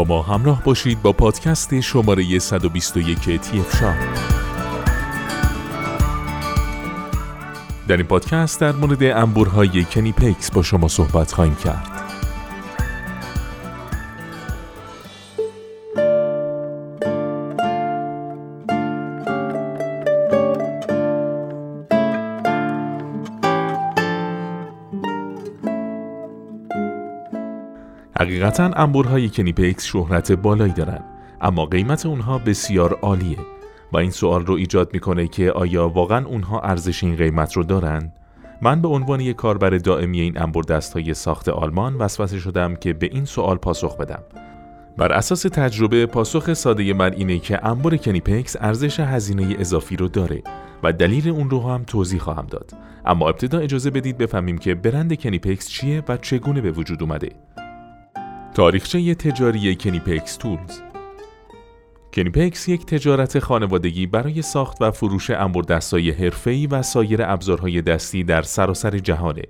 با ما همراه باشید با پادکست شماره 121 تیف شاه. در این پادکست در مورد انبورهای کنی پیکس با شما صحبت خواهیم کرد. حقیقتا انبورهای کنیپکس شهرت بالایی دارند اما قیمت اونها بسیار عالیه و این سوال رو ایجاد می‌کنه که آیا واقعا اونها ارزش این قیمت رو دارن؟ من به عنوان یک کاربر دائمی این انبور دست های ساخت آلمان وسوسه شدم که به این سوال پاسخ بدم. بر اساس تجربه پاسخ ساده من اینه که انبار کنیپکس ارزش هزینه اضافی رو داره و دلیل اون رو هم توضیح خواهم داد. اما ابتدا اجازه بدید بفهمیم که برند کنیپکس چیه و چگونه به وجود اومده. تاریخچه تجاری کنیپکس تولز کنیپکس یک تجارت خانوادگی برای ساخت و فروش انبردستای حرفه‌ای و سایر ابزارهای دستی در سراسر جهانه.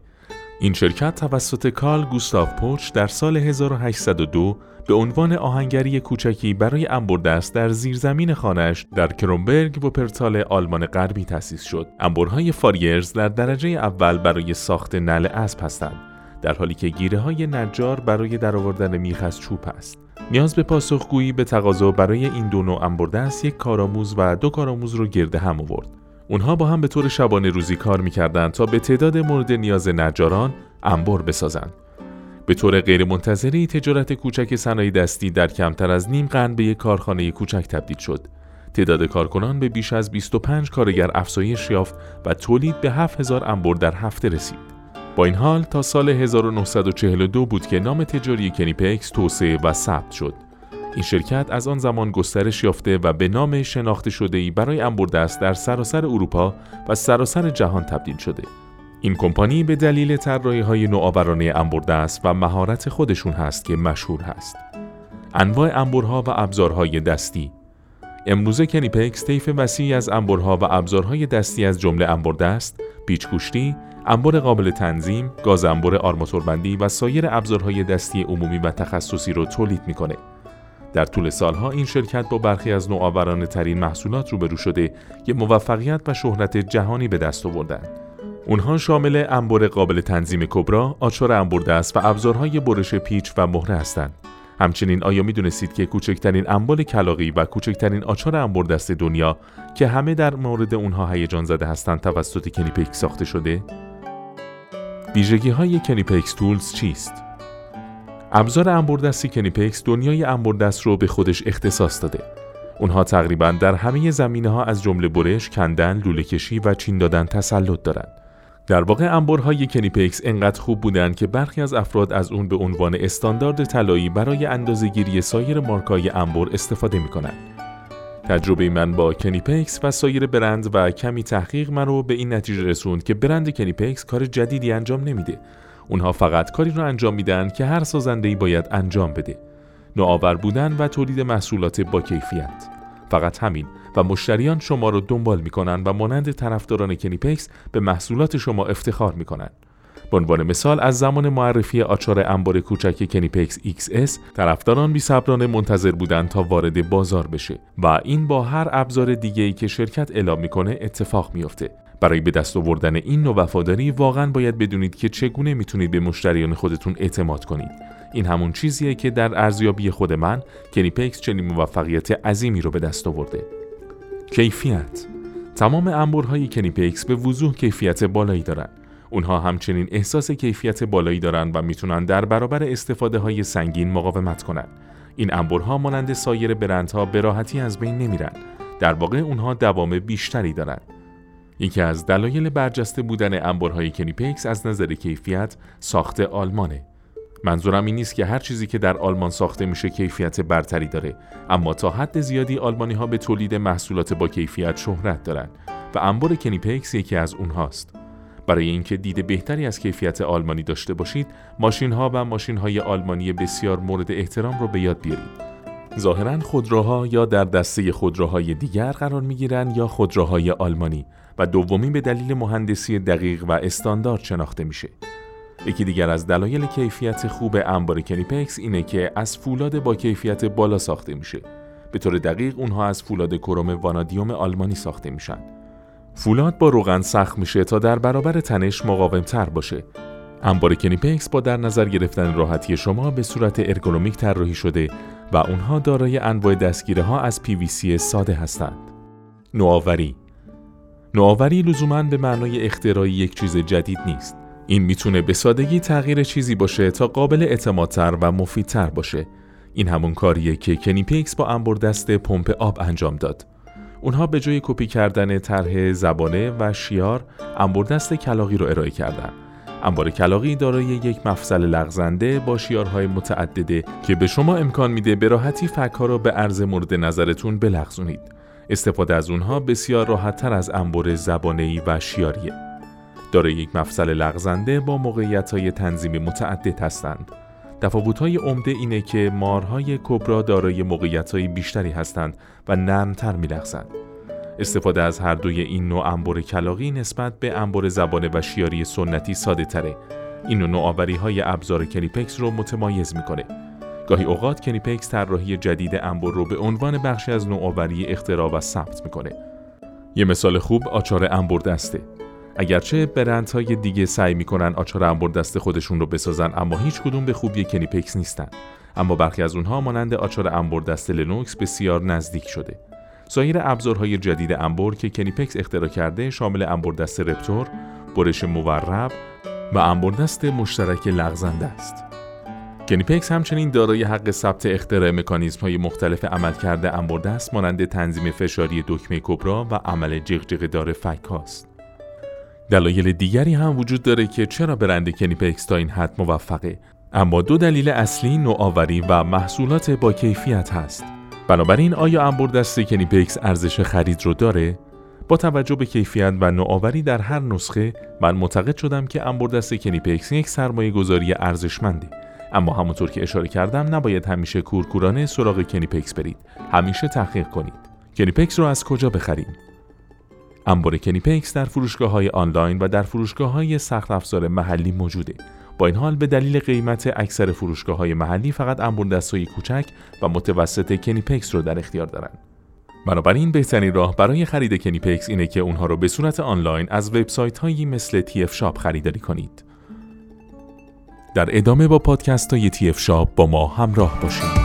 این شرکت توسط کارل گوستاف پوچ در سال 1802 به عنوان آهنگری کوچکی برای انبردست در زیرزمین خانش در کرومبرگ و پرتال آلمان غربی تأسیس شد. انبرهای فاریرز در درجه اول برای ساخت نل اسب هستند. در حالی که گیره های نجار برای درآوردن میخ از چوب است. نیاز به پاسخگویی به تقاضا برای این دو نوع است یک کارآموز و دو کارآموز رو گرده هم آورد. اونها با هم به طور شبانه روزی کار می‌کردند تا به تعداد مورد نیاز نجاران انبر بسازند. به طور غیرمنتظره تجارت کوچک صنایع دستی در کمتر از نیم قرن به یک کارخانه کوچک تبدیل شد. تعداد کارکنان به بیش از 25 کارگر افزایش یافت و تولید به 7000 انبر در هفته رسید. با این حال تا سال 1942 بود که نام تجاری کنیپکس توسعه و ثبت شد. این شرکت از آن زمان گسترش یافته و به نام شناخته شده ای برای انبردست در سراسر اروپا و سراسر جهان تبدیل شده. این کمپانی به دلیل طراحی های نوآورانه انبردست و مهارت خودشون هست که مشهور هست. انواع انبرها و ابزارهای دستی امروزه کنیپکس طیف وسیعی از انبرها و ابزارهای دستی از جمله انبردست، پیچگوشتی، انبار قابل تنظیم، گاز انبار آرماتوربندی و سایر ابزارهای دستی عمومی و تخصصی را تولید می‌کنه. در طول سالها این شرکت با برخی از نوآورانه ترین محصولات روبرو شده که موفقیت و شهرت جهانی به دست آوردند. اونها شامل انبار قابل تنظیم کبرا، آچار انبردست و ابزارهای برش پیچ و مهره هستند. همچنین آیا می‌دونستید که کوچکترین انبال کلاقی و کوچکترین آچار انبردست دنیا که همه در مورد اونها هیجان زده هستند توسط کنیپیک ساخته شده؟ ویژگی های کنیپکس تولز چیست؟ ابزار انبردستی کنیپکس دنیای انبردست رو به خودش اختصاص داده. اونها تقریبا در همه زمینه ها از جمله برش، کندن، لوله کشی و چین دادن تسلط دارند. در واقع انبرهای کنیپکس انقدر خوب بودند که برخی از افراد از اون به عنوان استاندارد طلایی برای اندازهگیری سایر مارکای انبر استفاده می‌کنند. تجربه من با کنیپکس و سایر برند و کمی تحقیق من رو به این نتیجه رسوند که برند کنیپکس کار جدیدی انجام نمیده. اونها فقط کاری رو انجام میدن که هر سازنده‌ای باید انجام بده. نوآور بودن و تولید محصولات با کیفیت. فقط همین و مشتریان شما رو دنبال می‌کنن و مانند طرفداران کنیپکس به محصولات شما افتخار می‌کنن. به عنوان مثال از زمان معرفی آچار انبار کوچک کنیپکس XS طرفداران بی صبرانه منتظر بودند تا وارد بازار بشه و این با هر ابزار دیگه ای که شرکت اعلام می‌کنه اتفاق میافته برای به دست آوردن این نوع وفاداری واقعا باید بدونید که چگونه می‌تونید به مشتریان خودتون اعتماد کنید این همون چیزیه که در ارزیابی خود من کنیپکس چنین موفقیت عظیمی رو به دست آورده کیفیت تمام انبرهای کنیپکس به وضوح کیفیت بالایی دارند اونها همچنین احساس کیفیت بالایی دارند و می‌تونن در برابر استفاده های سنگین مقاومت کنند. این انبرها مانند سایر برندها به راحتی از بین نمیرن. در واقع اونها دوام بیشتری دارند. یکی از دلایل برجسته بودن انبرهای کنیپکس از نظر کیفیت ساخت آلمانه. منظورم این نیست که هر چیزی که در آلمان ساخته میشه کیفیت برتری داره. اما تا حد زیادی آلمانی ها به تولید محصولات با کیفیت شهرت دارند و انبر کنیپکس یکی از اونهاست. برای اینکه دید بهتری از کیفیت آلمانی داشته باشید ماشین ها و ماشین های آلمانی بسیار مورد احترام رو به یاد بیارید. ظاهرا خودروها یا در دسته خودروهای دیگر قرار می گیرن یا خودروهای آلمانی و دومی به دلیل مهندسی دقیق و استاندارد شناخته میشه. یکی دیگر از دلایل کیفیت خوب انبر کنیپکس اینه که از فولاد با کیفیت بالا ساخته میشه. به طور دقیق اونها از فولاد کروم وانادیوم آلمانی ساخته میشن. فولاد با روغن سخت میشه تا در برابر تنش مقاوم تر باشه. انبر کنیپکس با در نظر گرفتن راحتی شما به صورت ارگونومیک طراحی شده و اونها دارای انواع دستگیره ها از PVC ساده هستند. نوآوری نوآوری لزوما به معنای اختراع یک چیز جدید نیست. این می‌تونه به سادگی تغییر چیزی باشه تا قابل اعتمادتر و مفیدتر باشه. این همون کاریه که کنیپکس با انبر دست پمپ آب انجام داد. اونها به جای کپی کردن طرح زبانه و شیار دست کلاقی رو ارائه کردن. انبار کلاقی دارای یک مفصل لغزنده با شیارهای متعدده که به شما امکان میده به راحتی فکها رو به عرض مورد نظرتون بلغزونید. استفاده از اونها بسیار راحت تر از انبر زبانه‌ای و شیاریه. دارای یک مفصل لغزنده با موقعیت های تنظیمی متعدد هستند. تفاوت های عمده اینه که مارهای کبرا دارای موقعیت های بیشتری هستند و نرمتر میلغزند. استفاده از هر دوی این نوع انبر کلاقی نسبت به انبر زبانه و شیاری سنتی ساده تره. این نوع نوآوری های ابزار کنیپکس رو متمایز می‌کنه. گاهی اوقات کنیپکس طراحی جدید انبر رو به عنوان بخشی از نوآوری اختراع و ثبت می‌کنه. یه مثال خوب آچار انبر دسته. اگرچه برندهای دیگه سعی می‌کنن آچار انبر دست خودشون رو بسازن اما هیچ کدوم به خوبی کنیپکس نیستن. اما برخی از اونها مانند آچار انبر دست Lenox بسیار نزدیک شده. سایر ابزارهای جدید انبر که کنیپکس اختراع کرده شامل انبر دست رپتور، برش مورب و انبر دست مشترک لغزنده است. کنیپکس همچنین دارای حق ثبت اختراع مکانیزم های مختلف کرده دست مانند تنظیم فشاری دکمه کبرا و عمل جغجغ دار فک هاست. دلایل دیگری هم وجود داره که چرا برند کنیپکس تا این حد موفقه. اما دو دلیل اصلی نوآوری و محصولات با کیفیت هست. بنابراین آیا انبر دست کنیپکس ارزش خرید رو داره؟ با توجه به کیفیت و نوآوری در هر نسخه من معتقد شدم که انبر دست کنیپکس یک سرمایه گذاری ارزشمنده. اما همونطور که اشاره کردم نباید همیشه کورکورانه سراغ کنیپکس برید. همیشه تحقیق کنید. کنیپکس رو از کجا بخریم؟ انبار کنیپکس در فروشگاه های آنلاین و در فروشگاه های سخت افزار محلی موجوده. با این حال به دلیل قیمت اکثر فروشگاه های محلی فقط انبار های کوچک و متوسط کنیپکس رو در اختیار دارند. بنابراین بهترین راه برای خرید کنیپکس اینه که اونها رو به صورت آنلاین از وبسایت هایی مثل TF شاپ خریداری کنید. در ادامه با پادکست های TF شاپ با ما همراه باشید.